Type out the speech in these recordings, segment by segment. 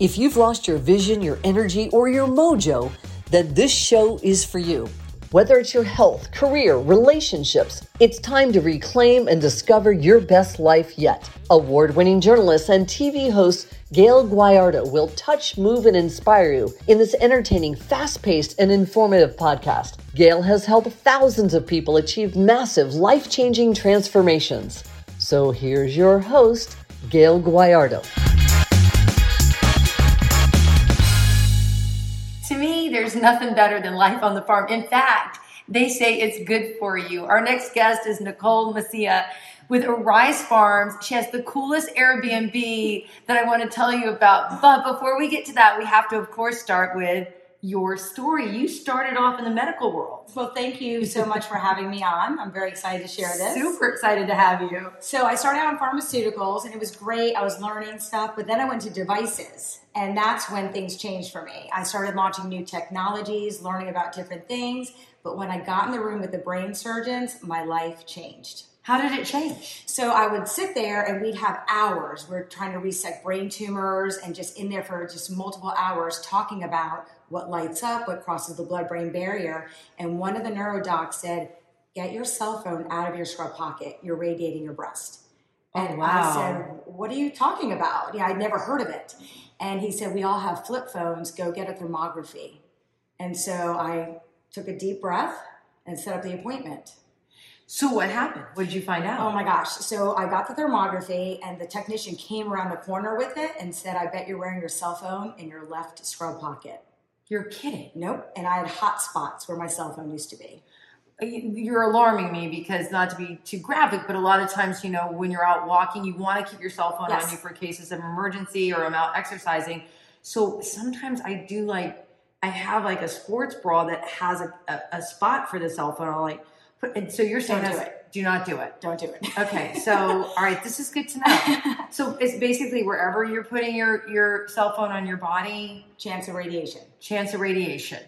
If you've lost your vision, your energy, or your mojo, then this show is for you. Whether it's your health, career, relationships, it's time to reclaim and discover your best life yet. Award winning journalist and TV host Gayle Guyardo will touch, move, and inspire you in this entertaining, fast paced, and informative podcast. Gayle has helped thousands of people achieve massive, life changing transformations. So here's your host, Gayle Guyardo. There's nothing better than life on the farm. In fact, they say it's good for you. Our next guest is Nicole Macia with Arise Farms. She has the coolest Airbnb that I want to tell you about. But before we get to that, we have to, of course, start with your story. You started off in the medical world. Well, thank you so much for having me on. I'm very excited to share this. Super excited to have you. So, I started out in pharmaceuticals and it was great. I was learning stuff, but then I went to devices, and that's when things changed for me. I started launching new technologies, learning about different things, but when I got in the room with the brain surgeons, my life changed. How did it change? So I would sit there and we'd have hours. We're trying to resect brain tumors and just in there for just multiple hours talking about what lights up, what crosses the blood brain barrier. And one of the neurodocs said, Get your cell phone out of your scrub pocket. You're radiating your breast. Oh, And wow. I said, What are you talking about? Yeah, I'd never heard of it. And he said, We all have flip phones. Go get a thermography. And so I took a deep breath and set up the appointment. So what happened? What did you find out? Oh my gosh. So I got the thermography, and the technician came around the corner with it and said, I bet you're wearing your cell phone in your left scrub pocket. You're kidding. Nope. And I had hot spots where my cell phone used to be. Uh, you're alarming me because not to be too graphic, but a lot of times, you know, when you're out walking, you want to keep your cell phone Yes. on you for cases of emergency or I'm out exercising. So sometimes I do like, I have like a sports bra that has a, a, a spot for the cell phone. I'll like and so you're saying Don't do it. do not do it. Don't do it. Okay, so all right, this is good to know. So it's basically wherever you're putting your your cell phone on your body, Chance of radiation. chance of radiation.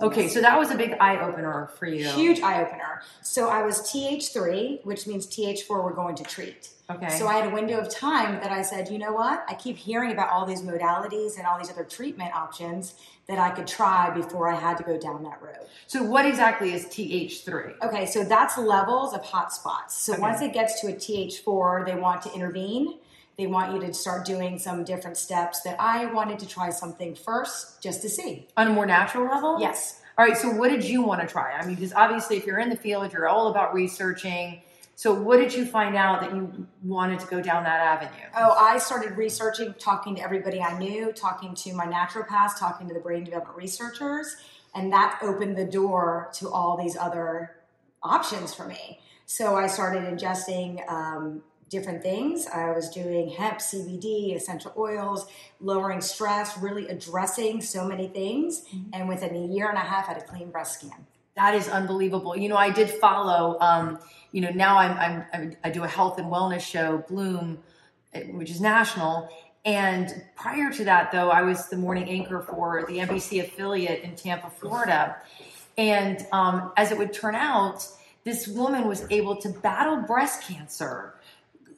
Okay, so that was a big eye opener for you. Huge eye opener. So I was TH3, which means TH4 we're going to treat. Okay. So I had a window of time that I said, you know what? I keep hearing about all these modalities and all these other treatment options that I could try before I had to go down that road. So what exactly is TH3? Okay, so that's levels of hot spots. So Okay. once it gets to a TH4, they want to intervene. They want you to start doing some different steps that I wanted to try something first just to see. On a more natural level? Yes. All right, so what did you want to try? I mean, because obviously if you're in the field, you're all about researching. So what did you find out that you wanted to go down that avenue? Oh, I started researching, talking to everybody I knew, talking to my naturopaths, talking to the brain development researchers, and that opened the door to all these other options for me. So I started ingesting um, different things. I was doing hemp, CBD, essential oils, lowering stress, really addressing so many things. And within a year and a half, I had a clean breast scan. That is unbelievable. You know, I did follow. Um, you know, now I'm, I'm, I'm I do a health and wellness show, Bloom, eh, which is national. And prior to that, though, I was the morning anchor for the NBC affiliate in Tampa, Florida. And um, as it would turn out, this woman was able to battle breast cancer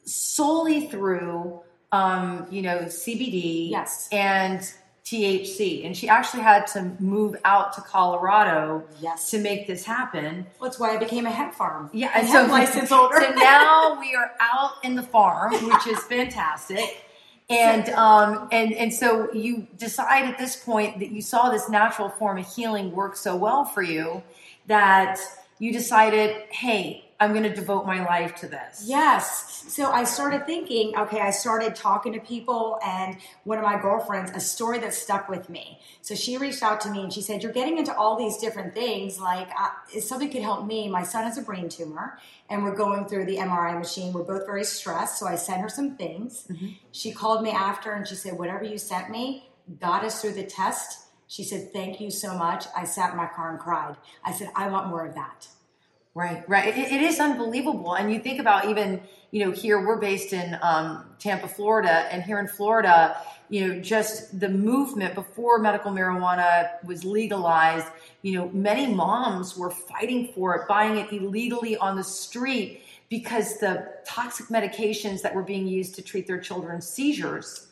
solely through, um, you know, CBD Yes. and THC. And she actually had to move out to Colorado Yes. to make this happen. Well, that's why I became a hemp farm. Yeah, and so hemp license holder. So now we are out in the farm, which is fantastic. And um and and so you decide at this point that you saw this natural form of healing work so well for you that you decided, hey, I'm going to devote my life to this. Yes. So I started thinking, okay, I started talking to people, and one of my girlfriends, a story that stuck with me. So she reached out to me and she said, You're getting into all these different things. Like, uh, if something could help me, my son has a brain tumor, and we're going through the MRI machine. We're both very stressed. So I sent her some things. She called me after and she said, Whatever you sent me got us through the test. She said, Thank you so much. I sat in my car and cried. I said, I want more of that. Right, right. It, it is unbelievable. And you think about even, you know, here we're based in um, Tampa, Florida, and here in Florida, you know, just the movement before medical marijuana was legalized, you know, many moms were fighting for it, buying it illegally on the street because the toxic medications that were being used to treat their children's seizures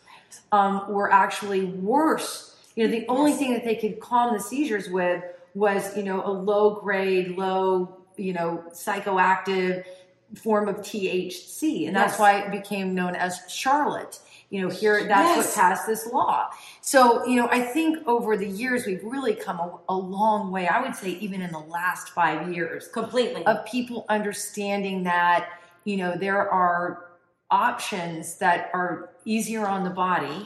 um, were actually worse. You know, the only thing that they could calm the seizures with was, you know, a low grade, low, you know, psychoactive form of THC. And that's Yes. why it became known as Charlotte. You know, here, that's Yes. what passed this law. So, you know, I think over the years, we've really come a, a long way. I would say even in the last five years Completely. of people understanding that, you know, there are options that are easier on the body.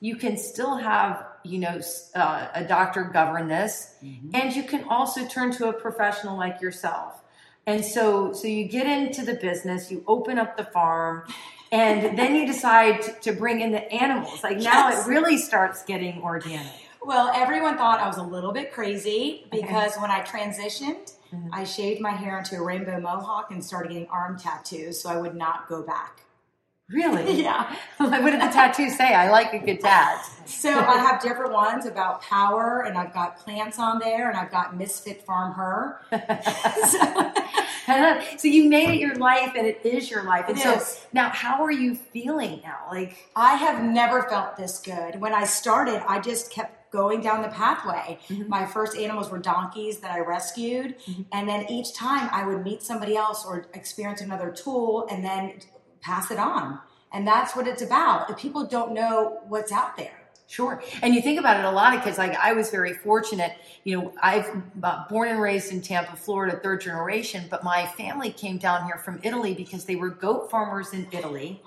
You can still have, you know, uh, a doctor govern this, and you can also turn to a professional like yourself. And so, so you get into the business, you open up the farm, and then you decide to, bring in the animals. Like now, Yes. it really starts getting organic. Well, everyone thought I was a little bit crazy because when I transitioned, I shaved my hair into a rainbow mohawk and started getting arm tattoos so I would not go back. Really? Yeah. What did the tattoo say? I like a good tat. So I have different ones about power, and I've got plants on there, and I've got Misfit Farm Her. so, so you made it your life, and it is your life. And It so is. now, how are you feeling now? Like, I have never felt this good. When I started, I just kept going down the pathway. Mm-hmm. My first animals were donkeys that I rescued, mm-hmm. and then each time I would meet somebody else or experience another tool and then pass it on. And that's what it's about. If people don't know what's out there. Sure. And you think about it, a lot of kids, like I was very fortunate, you know, I've uh, born and raised in Tampa, Florida, third generation, but my family came down here from Italy because they were goat farmers in Italy.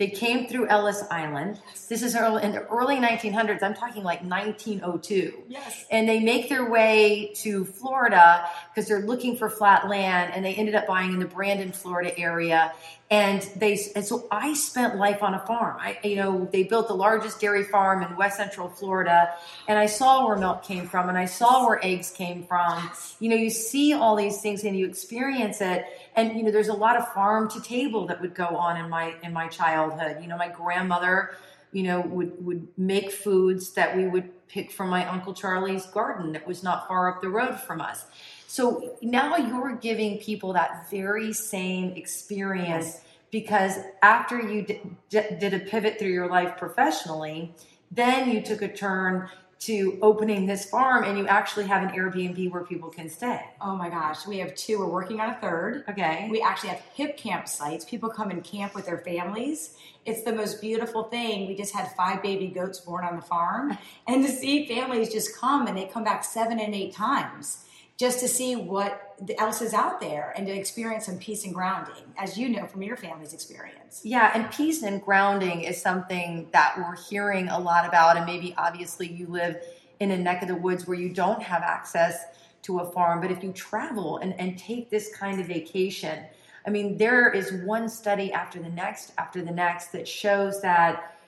They came through Ellis Island. This is early, in the early 1900s. I'm talking like 1902. Yes. And they make their way to Florida because they're looking for flat land and they ended up buying in the Brandon, Florida area. And they, and so I spent life on a farm. I, you know, they built the largest dairy farm in West Central Florida and I saw where milk came from and I saw where eggs came from. You know, you see all these things and you experience it. And, you know, there's a lot of farm to table that would go on in my, in my childhood. You know, my grandmother, you know, would, would make foods that we would pick from my Uncle Charlie's garden that was not far up the road from us. So now you're giving people that very same experience because after you d- d- did a pivot through your life professionally, then you took a turn to opening this farm and you actually have an Airbnb where people can stay. Oh my gosh. We have two. We're working on a third. Okay. We actually have Hipcamp sites. People come and camp with their families. It's the most beautiful thing. We just had five baby goats born on the farm. And to see families just come and they come back seven and eight times just to see what else is out there and to experience some peace and grounding, as you know from your family's experience. Yeah, and peace and grounding is something that we're hearing a lot about. And maybe obviously you live in a neck of the woods where you don't have access to a farm. But if you travel and, and take this kind of vacation, I mean, there is one study after the next, after the next that shows that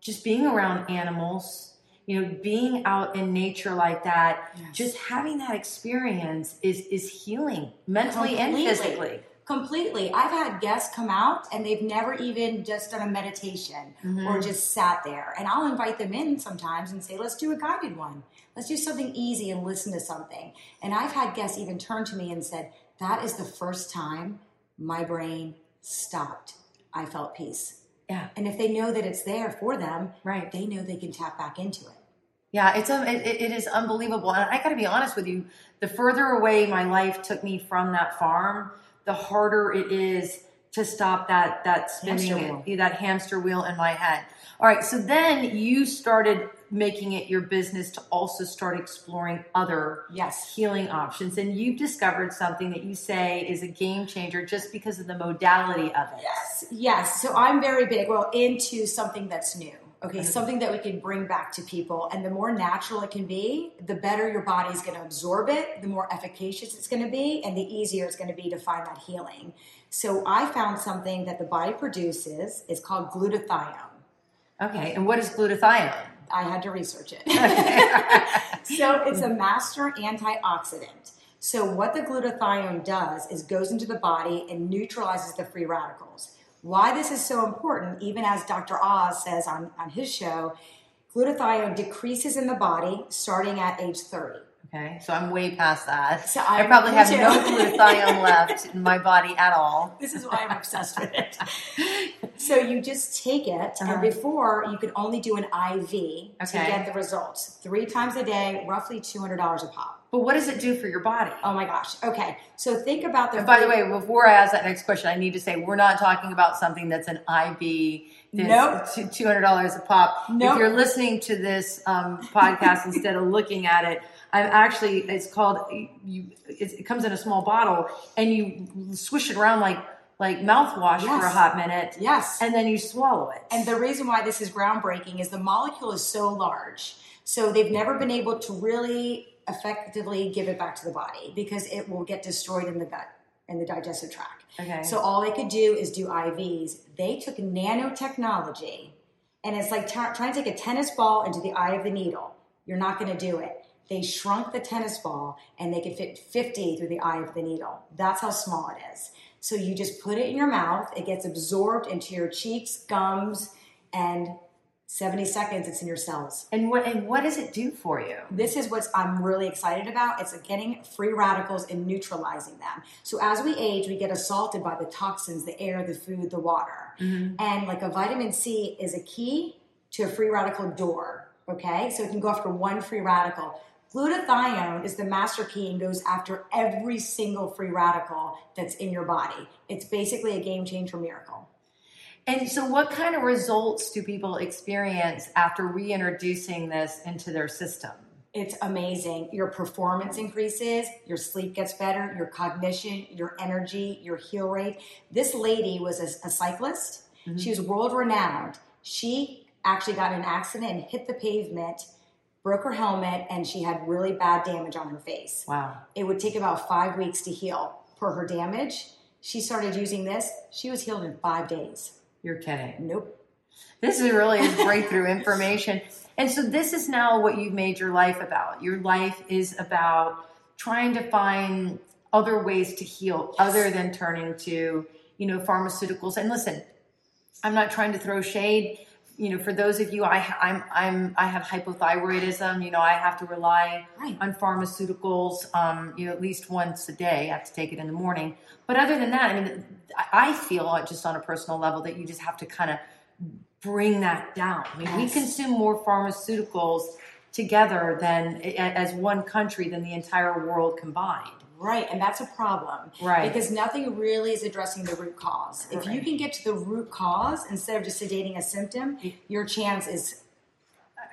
just being around animals, you know, being out in nature like that, Yes. just having that experience is is healing mentally and physically. Completely. I've had guests come out and they've never even just done a meditation or mm-hmm. just sat there. And I'll invite them in sometimes and say, let's do a guided one. Let's do something easy and listen to something. And I've had guests even turn to me and said, that is the first time my brain stopped. I felt peace. Yeah. And if they know that it's there for them, Right. they know they can tap back into it. Yeah, it's um, it, it is unbelievable, and I got to be honest with you. The further away my life took me from that farm, the harder it is to stop that that spinning Hamster that hamster wheel in my head. All right, so then you started making it your business to also start exploring other Yes. healing options, and you've discovered something that you say is a game changer just because of the modality of it. Yes, yes. So I'm very big, well, into something that's new. Okay, mm-hmm. something that we can bring back to people. And the more natural it can be, the better your body's going to absorb it, the more efficacious it's going to be, and the easier it's going to be to find that healing. So I found something that the body produces. It's called glutathione. Okay, and what is glutathione? I had to research it. so it's a master antioxidant. So what the glutathione does is goes into the body and neutralizes the free radicals. Why this is so important, even as Dr. Oz says on, on his show, glutathione decreases in the body starting at age 30. Okay, so I'm way past that. So I probably have too. no glutathione left in my body at all. This is why I'm obsessed with it. So you just take it, Uh-huh. and before you could only do an IV to get the results. Three times a day, roughly two hundred dollars a pop. But what does it do for your body? Oh my gosh. Okay, so think about the. And by the way, before I ask that next question, I need to say we're not talking about something that's an IV. Nope. Two hundred dollars a pop. Nope. If you're listening to this um, podcast instead of looking at it, I'm actually. It's called. You. It's, it comes in a small bottle, and you swish it around like like mouthwash for a hot minute, yes, and then you swallow it. And the reason why this is groundbreaking is the molecule is so large. So they've never been able to really effectively give it back to the body because it will get destroyed in the gut and the digestive tract. Okay. So all they could do is do IVs. They took nanotechnology and it's like t- trying to take a tennis ball into the eye of the needle. You're not going to do it. They shrunk the tennis ball and they could fit 50 through the eye of the needle. That's how small it is. So you just put it in your mouth, it gets absorbed into your cheeks, gums, and 70 seconds it's in your cells. and what and what does it do for you? This is what I'm really excited about. It's getting free radicals and neutralizing them. So as we age, we get assaulted by the toxins, the air, the food, the water. Mm-hmm. And like a vitamin C is a key to a free radical door. Okay, so it can go after one free radical. Glutathione is the master key and goes after every single free radical that's in your body. It's basically a game changer miracle. And so, what kind of results do people experience after reintroducing this into their system? It's amazing. Your performance increases, your sleep gets better, your cognition, your energy, your heal rate. This lady was a, a cyclist. Mm-hmm. She was world renowned. She actually got in an accident and hit the pavement, broke her helmet, and she had really bad damage on her face. Wow. It would take about five weeks to heal per her damage. She started using this. She was healed in five days. You're kidding. Nope. This is really a breakthrough information. And so, this is now what you've made your life about. Your life is about trying to find other ways to heal other than turning to, you know, pharmaceuticals. And listen, I'm not trying to throw shade. You know, for those of you, I, I'm, I'm, I have hypothyroidism. You know, I have to rely Right. on pharmaceuticals. Um, you know, at least once a day. I have to take it in the morning. But other than that, I mean, I feel just on a personal level that you just have to kind of bring that down. I mean, we consume more pharmaceuticals together than as one country than the entire world combined. Right, and that's a problem. Right. Because nothing really is addressing the root cause. If you can get to the root cause instead of just sedating a symptom, your chance is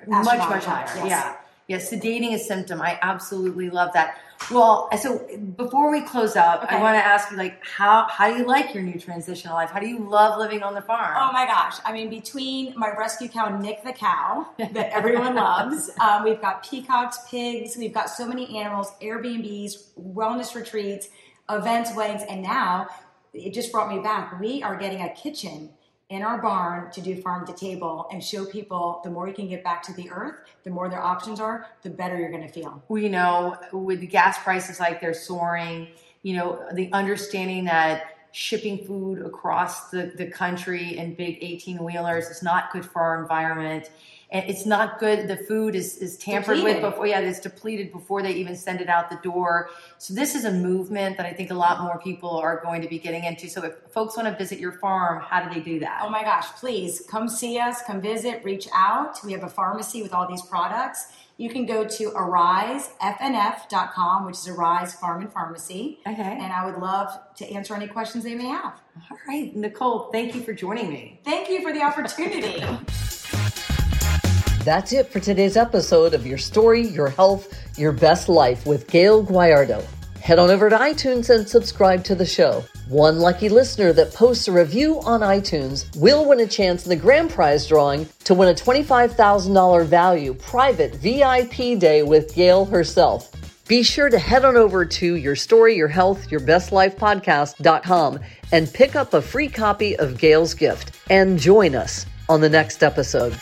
much much higher Yes. yeah yeah sedating a symptom. I absolutely love that. Well so before we close up i want to ask you like how how do you like your new transitional life? How do you love living on the farm? Oh my gosh. I mean, between my rescue cow, Nick the cow, that everyone loves, um, we've got peacocks, pigs, we've got so many animals, Airbnbs, wellness retreats, events, weddings, and now it just brought me back. We are getting a kitchen in our barn to do farm to table and show people the more you can get back to the earth, the more their options are, the better you're going to feel. You know with the gas prices like they're soaring you know the understanding that shipping food across the, the country in big 18 wheelers is not good for our environment and it's not good the food is, is tampered with before yeah it's depleted before they even send it out the door so this is a movement that i think a lot more people are going to be getting into so if folks want to visit your farm how do they do that Oh my gosh, please come see us, come visit, reach out. We have a pharmacy with all these products. You can go to arisefnf.com, which is Arise Farm and Pharmacy. Okay. And I would love to answer any questions they may have. all right nicole thank you for joining me Thank you for the opportunity. That's it for today's episode of Your Story, Your Health, Your Best Life with Gayle Guyardo. Head on over to iTunes and subscribe to the show. One lucky listener that posts a review on iTunes will win a chance in the grand prize drawing to win a $25,000 value private VIP day with Gayle herself. Be sure to head on over to Your Story, Your Health, Your Best Life podcast.com and pick up a free copy of Gayle's gift and join us on the next episode.